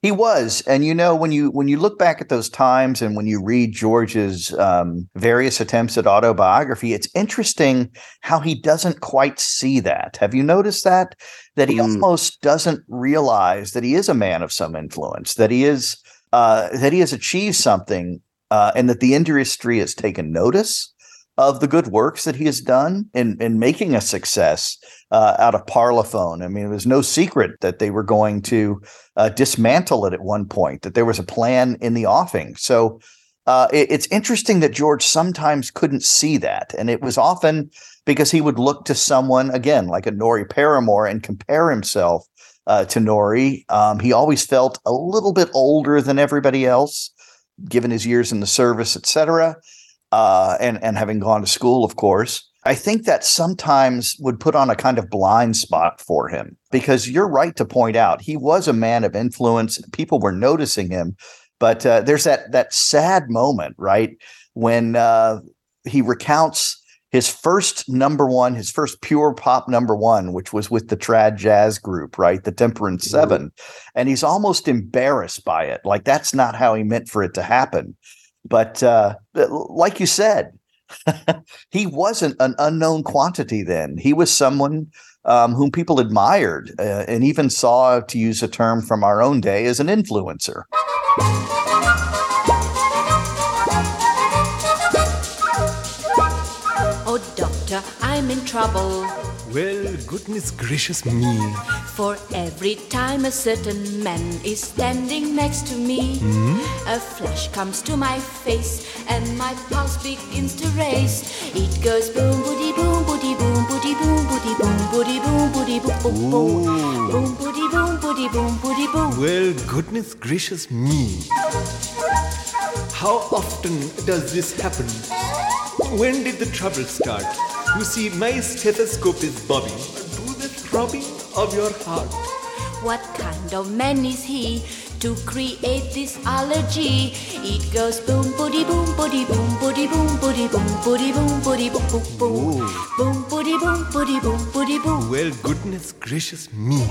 He was, and you know when you when you look back at those times and when you read George's um, various attempts at autobiography, it's interesting how he doesn't quite see that. Have you noticed that? That he Mm. almost doesn't realize that he is a man of some influence, that he is uh, that he has achieved something, uh, and that the industry has taken notice of the good works that he has done in in making a success uh, out of Parlophone. I mean, it was no secret that they were going to uh, dismantle it at one point, that there was a plan in the offing. So uh, it- it's interesting that George sometimes couldn't see that. And it was often because he would look to someone, again, like a Norrie Paramor and compare himself uh, to Norrie. Um, he always felt a little bit older than everybody else, given his years in the service, et cetera, uh, and, and having gone to school, of course. I think that sometimes would put on a kind of blind spot for him because you're right to point out he was a man of influence. People were noticing him, but uh, there's that that sad moment, right, when uh, he recounts his first number one, his first pure pop number one, which was with the trad jazz group, right, the Temperance Seven, and he's almost embarrassed by it, like that's not how he meant for it to happen. But uh, like you said, he wasn't an unknown quantity then. He was someone um, whom people admired uh, and even saw, to use a term from our own day, as an influencer. Oh, doctor, I'm in trouble. Well, goodness gracious me. For every time a certain man is standing next to me, hmm? a flash comes to my face and my pulse begins to race. It goes boom, boody, boom, boody, boom, boody, boom, boody, boom, boody, boom, boody, boom, boom, boom, boom, boody, boom, boody, boom, boody, boom. Well, goodness gracious me. How often does this happen? When did the trouble start? You see, my stethoscope is bobbing to the throbbing of your heart. What kind of man is he to create this allergy? It goes boom, boody, boom, boody, boom, boody, boom, boody, boom, boody, boom, boody, boom, boom, boom, oh. boom, boody, boom, boody, boom, boom. Well, goodness gracious me.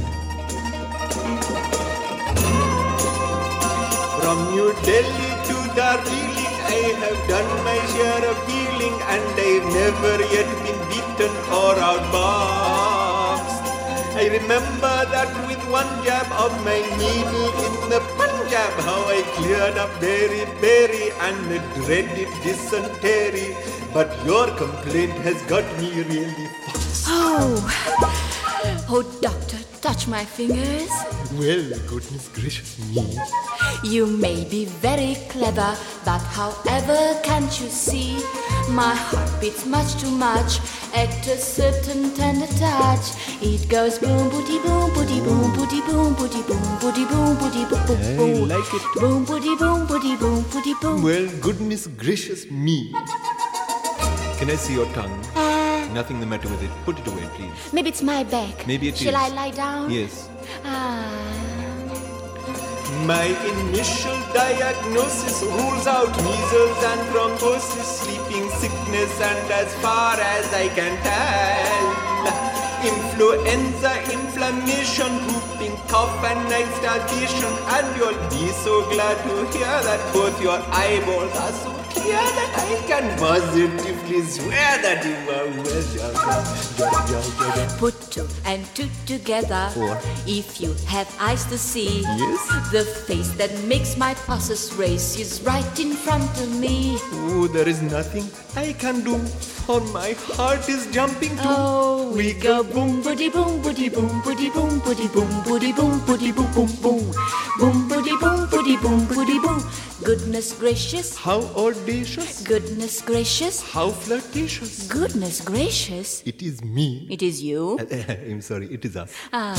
From New Delhi to Darjeeling, I have done my share of and they've never yet been beaten or outboxed. I remember that with one jab of my needle in the Punjab, how I cleared up very, very and the dreaded dysentery. But your complaint has got me really. Oh, oh, doctor, touch my fingers. Well, goodness gracious me. You may be very clever, but however, can't you see? My heart beats much too much at a certain tender touch. It goes boom, booty, boom, booty, boom, booty, boom, booty, boom, booty, boom, booty, boom, boom, boom. I like it. Boom, booty, boom, booty, boom, booty, boom. Well, goodness gracious me. Can I see your tongue? Nothing the matter with it. Put it away, please. Maybe it's my back. Maybe it Shall is. I lie down? Yes. Ah. My initial diagnosis rules out measles and thrombosis, sleeping sickness, and as far as I can tell, influenza, inflammation, whooping cough, and night starvation. And you'll be so glad to hear that both your eyeballs are so clear that I can positively swear that you are well. Put two and two together. Four. If you have eyes to see, Yes. the face that makes my pulses race is right in front of me. Oh, there is nothing I can do, for my heart is jumping too. Oh, we go boom, boody, boom, boody, boom, boody, boom, boody, boom, boody, boom, boody, boom, boom, boom, boom, boody, boom, boody, boom, boody, boom. Goodness gracious, How audacious, goodness gracious, how flirtatious. goodness gracious. It is me. It is you. I'm sorry, it is us. Ah.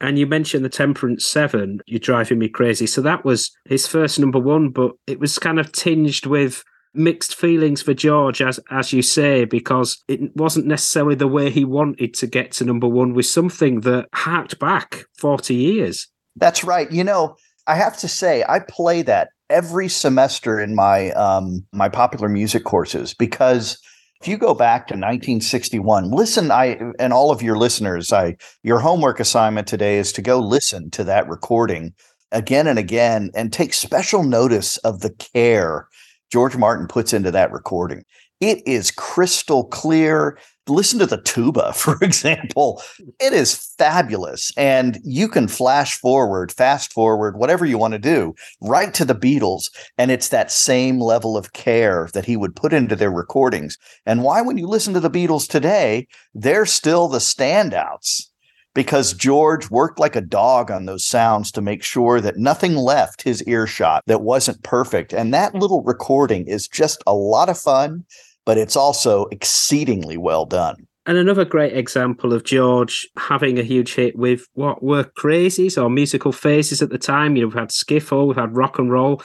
And you mentioned the Temperance Seven, You're Driving Me Crazy. So that was his first number one, but it was kind of tinged with mixed feelings for George, as as you say, because it wasn't necessarily the way he wanted to get to number one, with something that harked back 40 years. That's right. You know, I have to say, I play that every semester in my um, my popular music courses because if you go back to 1961, listen, I and all of your listeners, I your homework assignment today is to go listen to that recording again and again and take special notice of the care George Martin puts into that recording. It is crystal clear. Listen to the tuba, for example. It is fabulous. And you can flash forward, fast forward, whatever you want to do, right to the Beatles. And it's that same level of care that he would put into their recordings. And why, when you listen to the Beatles today, they're still the standouts because George worked like a dog on those sounds to make sure that nothing left his earshot that wasn't perfect. And that little recording is just a lot of fun, but it's also exceedingly well done. And another great example of George having a huge hit with what were crazies or musical phases at the time. You know, we've had skiffle, we've had rock and roll,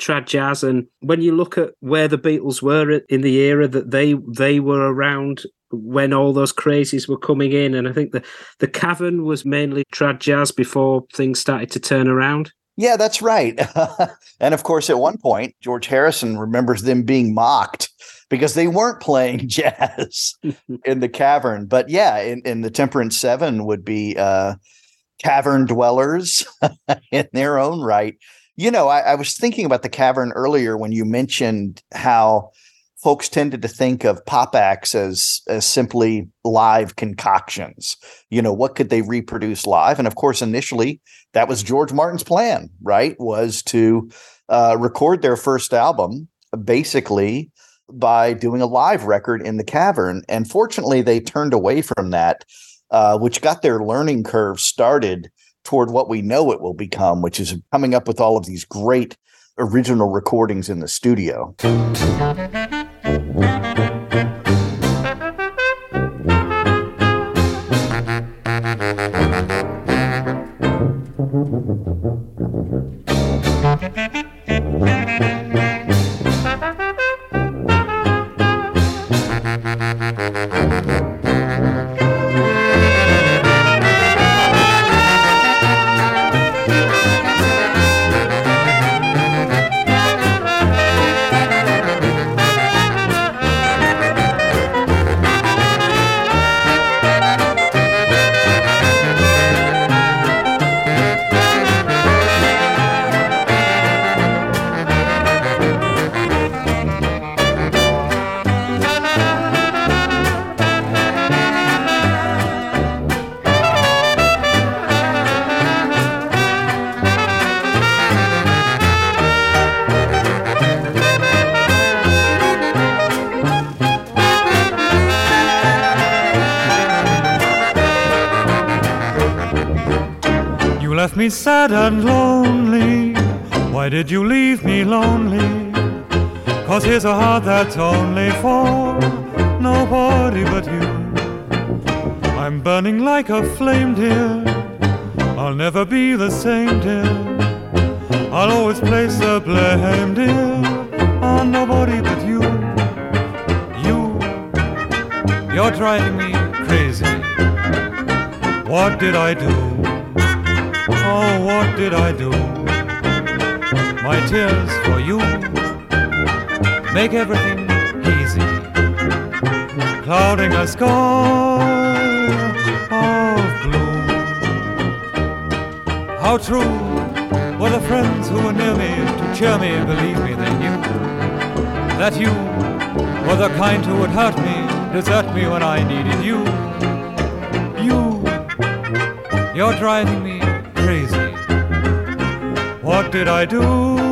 trad jazz, and when you look at where the Beatles were in the era that they they were around when all those crazies were coming in, and I think the the Cavern was mainly trad jazz before things started to turn around. Yeah, that's right. and of course, at one point, George Harrison remembers them being mocked because they weren't playing jazz in the cavern. But yeah, in, in the Temperance Seven would be uh, cavern dwellers in their own right. You know, I, I was thinking about the cavern earlier when you mentioned how folks tended to think of pop acts as as simply live concoctions. You know, what could they reproduce live? And of course, initially that was George Martin's plan, right? Was to uh, record their first album basically by doing a live record in the cavern. And fortunately, they turned away from that, uh, which got their learning curve started toward what we know it will become, which is coming up with all of these great original recordings in the studio. Left me sad and lonely. Why did you leave me lonely? Cause here's a heart that's only for nobody but you. I'm burning like a flame, dear. I'll never be the same, dear. I'll always place the blame, dear, on nobody but you. You, you're driving me crazy. What did I do? Oh, what did I do? My tears for you make everything easy, clouding a sky of blue. How true were the friends who were near me to cheer me, believe me, they knew that you were the kind who would hurt me, desert me when I needed you. You, you're driving me. What did I do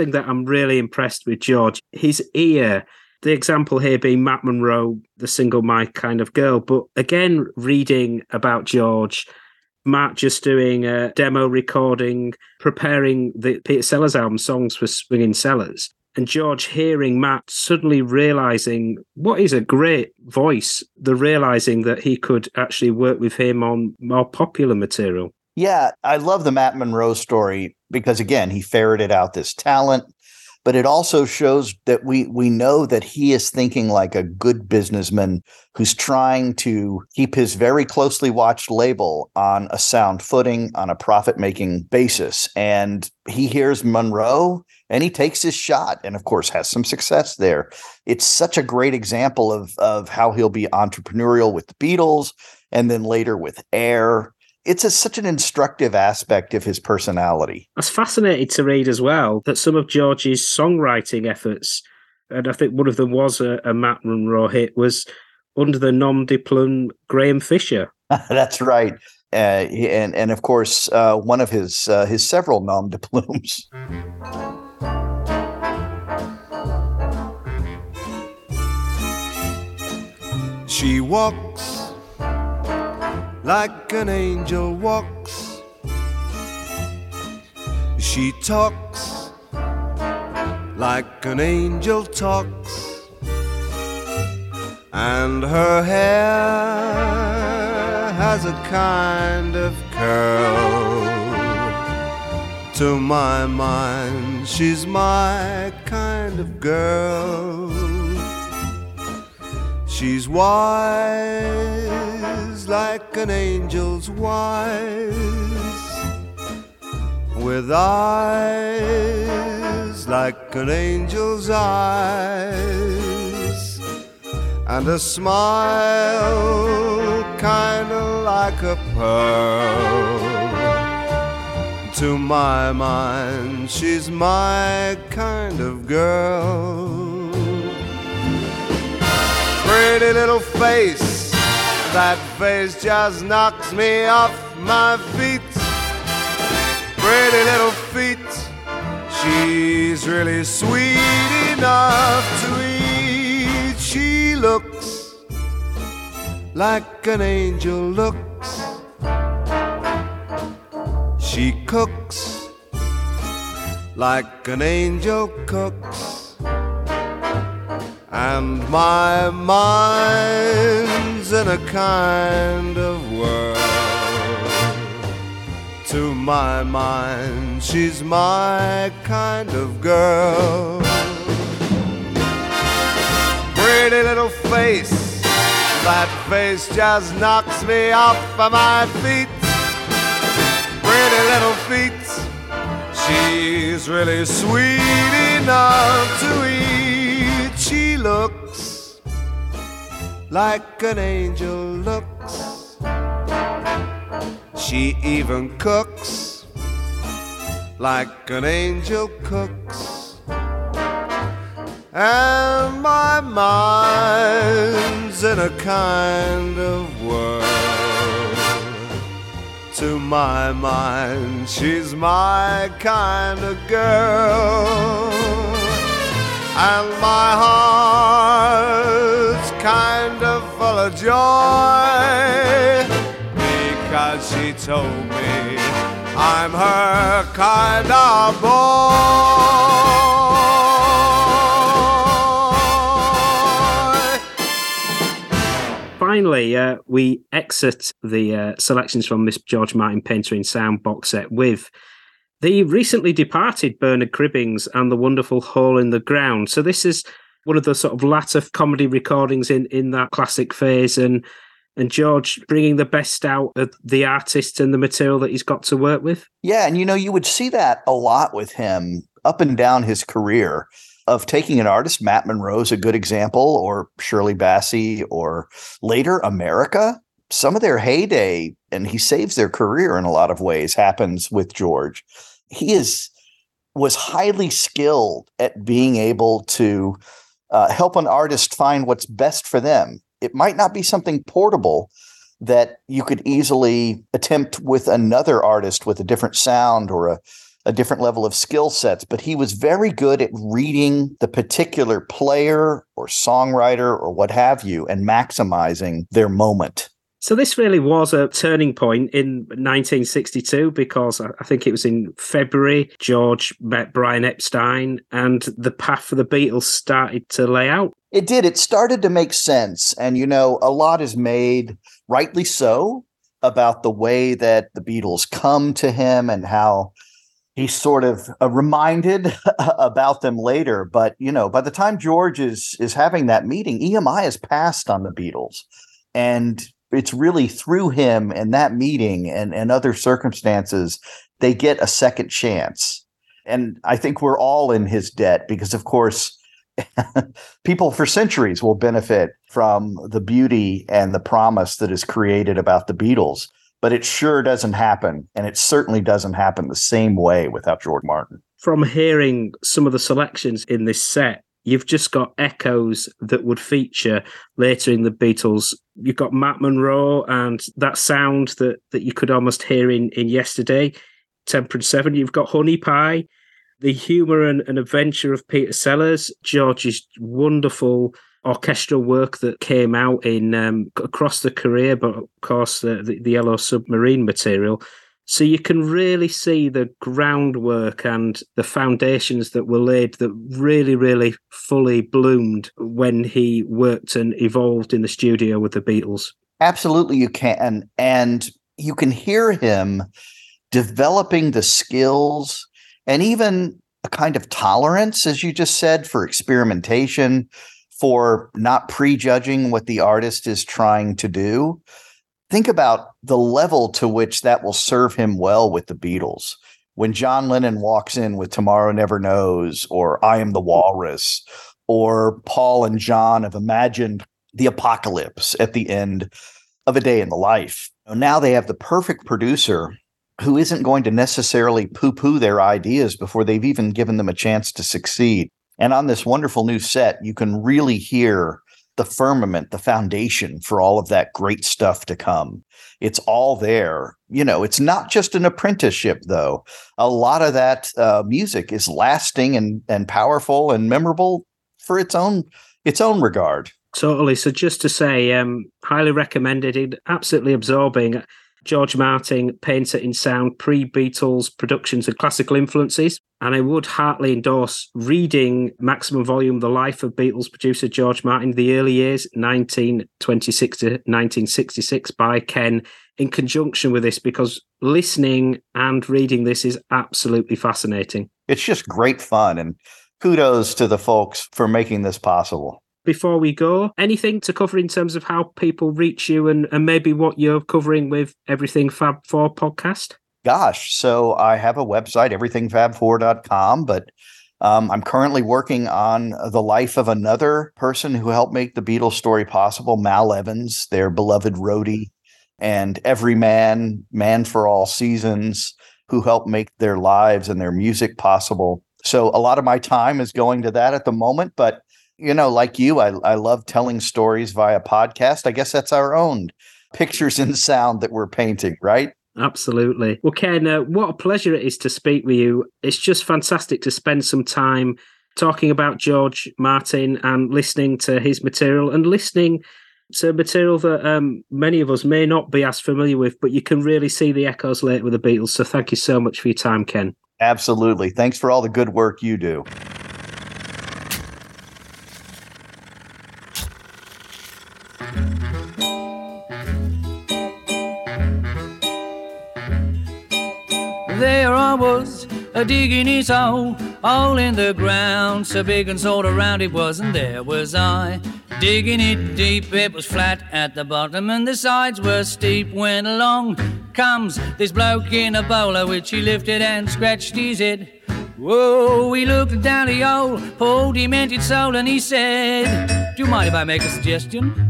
thing that I'm really impressed with George, his ear. The example here being Matt Monro, the single My Kind of Girl. But again, reading about George, Matt just doing a demo recording, preparing the Peter Sellers album, Songs for Swinging Sellers. And George hearing Matt suddenly realizing what is a great voice, the realizing that he could actually work with him on more popular material. Yeah, I love the Matt Monro story because again, he ferreted out this talent. but it also shows that we we know that he is thinking like a good businessman who's trying to keep his very closely watched label on a sound footing on a profit making basis and he hears Monro and he takes his shot and of course has some success there it's such a great example of of how he'll be entrepreneurial with the Beatles and then later with Air it's a, such an instructive aspect of his personality. I was fascinated to read as well that some of George's songwriting efforts, and I think one of them was a, a Matt Monro hit, was under the nom de plume Graham Fisher. That's right. Uh, and and of course, uh, one of his uh, his several nom de plumes. She walks like an angel walks. She talks like an angel talks, and her hair has a kind of curl. To my mind, she's my kind of girl. She's wise like an angel's wise, with eyes like an angel's eyes, and a smile kinda like a pearl. To my mind, she's my kind of girl pretty little face. That face just knocks me off my feet. Pretty little feet. She's really sweet enough to eat. She looks like an angel looks. She cooks like an angel cooks and my in a kind of world. To my mind, she's my kind of girl. Pretty little face, that face just knocks me off of my feet. Pretty little feet, she's really sweet enough to eat. She looks like an angel looks. She even cooks like an angel cooks. And my mind's in a kind of whirl. To my mind, she's my kind of girl. And my heart's kind of joy because she told me I'm her kind of boy. Finally, uh, we exit the uh, selections from Miss George Martin Painter in Sound box set with the recently departed Bernard Cribbins and the wonderful Hole in the Ground. So this is one of the sort of latter comedy recordings in in that classic phase, and and George bringing the best out of the artist and the material that he's got to work with. Yeah, and you know, you would see that a lot with him up and down his career of taking an artist, Matt Monro's a good example, or Shirley Bassey, or later America. Some of their heyday, and he saves their career in a lot of ways, happens with George. He is was highly skilled at being able to uh, help an artist find what's best for them. It might not be something portable that you could easily attempt with another artist with a different sound or a, a different level of skill sets, but he was very good at reading the particular player or songwriter or what have you and maximizing their moment. So this really was a turning point in 1962 because I think it was in February George met Brian Epstein and the path for the Beatles started to lay out. It did. It started to make sense. And, you know, a lot is made, rightly so, about the way that the Beatles come to him and how he's sort of uh, reminded about them later. But you know, by the time George is is having that meeting, EMI has passed on the Beatles, and it's really through him and that meeting and and other circumstances they get a second chance. And I think we're all in his debt because, of course, people for centuries will benefit from the beauty and the promise that is created about the Beatles. But it sure doesn't happen. And it certainly doesn't happen the same way without George Martin. From hearing some of the selections in this set, you've just got echoes that would feature later in the Beatles. You've got Matt Monro and that sound that, that you could almost hear in, in yesterday, Temperance Seven. You've got Honey Pie, the humour and, and adventure of Peter Sellers, George's wonderful orchestral work that came out in um, across the career, but of course the, the, the Yellow Submarine material. So you can really see the groundwork and the foundations that were laid that really, really fully bloomed when he worked and evolved in the studio with the Beatles. Absolutely, you can. And you can hear him developing the skills and even a kind of tolerance, as you just said, for experimentation, for not prejudging what the artist is trying to do. Think about the level to which that will serve him well with the Beatles. When John Lennon walks in with Tomorrow Never Knows, or I Am the Walrus, or Paul and John have imagined the apocalypse at the end of a day in the life. Now they have the perfect producer who isn't going to necessarily poo poo their ideas before they've even given them a chance to succeed. And on this wonderful new set, you can really hear the firmament, the foundation for all of that great stuff to come. It's all there. You know, it's not just an apprenticeship, though. A lot of that uh, music is lasting and and powerful and memorable for its own its own regard. Totally. So just to say, um, highly recommended. Absolutely absorbing. George Martin, painter in sound, pre Beatles productions and classical influences. And I would heartily endorse reading Maximum Volume The Life of Beatles producer George Martin, the early years, 1926 to 1966, by Ken, in conjunction with this, because listening and reading this is absolutely fascinating. It's just great fun. And kudos to the folks for making this possible before we go? Anything to cover in terms of how people reach you and, and maybe what you're covering with Everything Fab 4 podcast? Gosh, so I have a website, everythingfab4.com, but um, I'm currently working on the life of another person who helped make the Beatles story possible, Mal Evans, their beloved roadie, and every man, man for all seasons, who helped make their lives and their music possible. So a lot of my time is going to that at the moment, but you know, like you, I, I love telling stories via podcast. I guess that's our own pictures and sound that we're painting, right? Absolutely. Well, Ken, uh, what a pleasure it is to speak with you. It's just fantastic to spend some time talking about George Martin and listening to his material and listening to material that um, many of us may not be as familiar with, but you can really see the echoes later with the Beatles. So thank you so much for your time, Ken. Absolutely. Thanks for all the good work you do. I was, a digging his hole, hole in the ground, so big and sort of round it was, and there was I, digging it deep. It was flat at the bottom, and the sides were steep. When along comes this bloke in a bowler, which he lifted and scratched his head. Whoa, he looked down the hole, poor demented soul, and he said, Do you mind if I make a suggestion?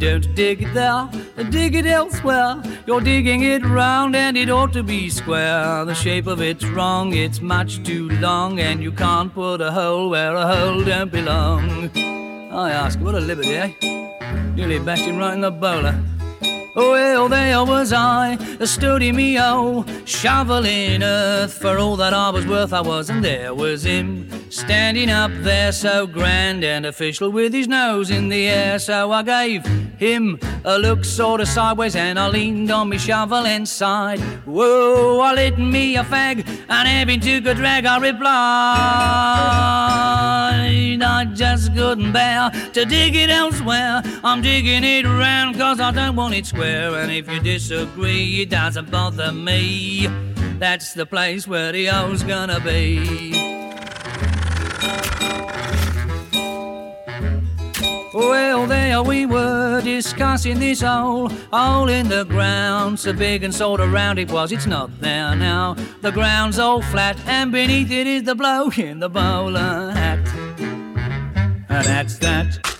Don't dig it there, dig it elsewhere. You're digging it round and it ought to be square. The shape of it's wrong, it's much too long, and you can't put a hole where a hole don't belong. I ask, what a liberty, eh? Nearly bashed him right in the bowler. Well, there was I, a sturdy me oh, shoveling earth for all that I was worth. I was, and there was him, standing up there so grand and official with his nose in the air. So I gave him a look sort of sideways and I leaned on me shovel and sighed. Whoa, I lit me a fag and having took a drag, I replied, I just couldn't bear to dig it elsewhere. I'm digging it round cause I don't want it square. And if you disagree, it doesn't bother me. That's the place where the O's gonna be. Well, there we were discussing this hole, hole in the ground, so big and sort of round it was. It's not there now. The ground's all flat, and beneath it is the bloke in the bowler hat. And that's that.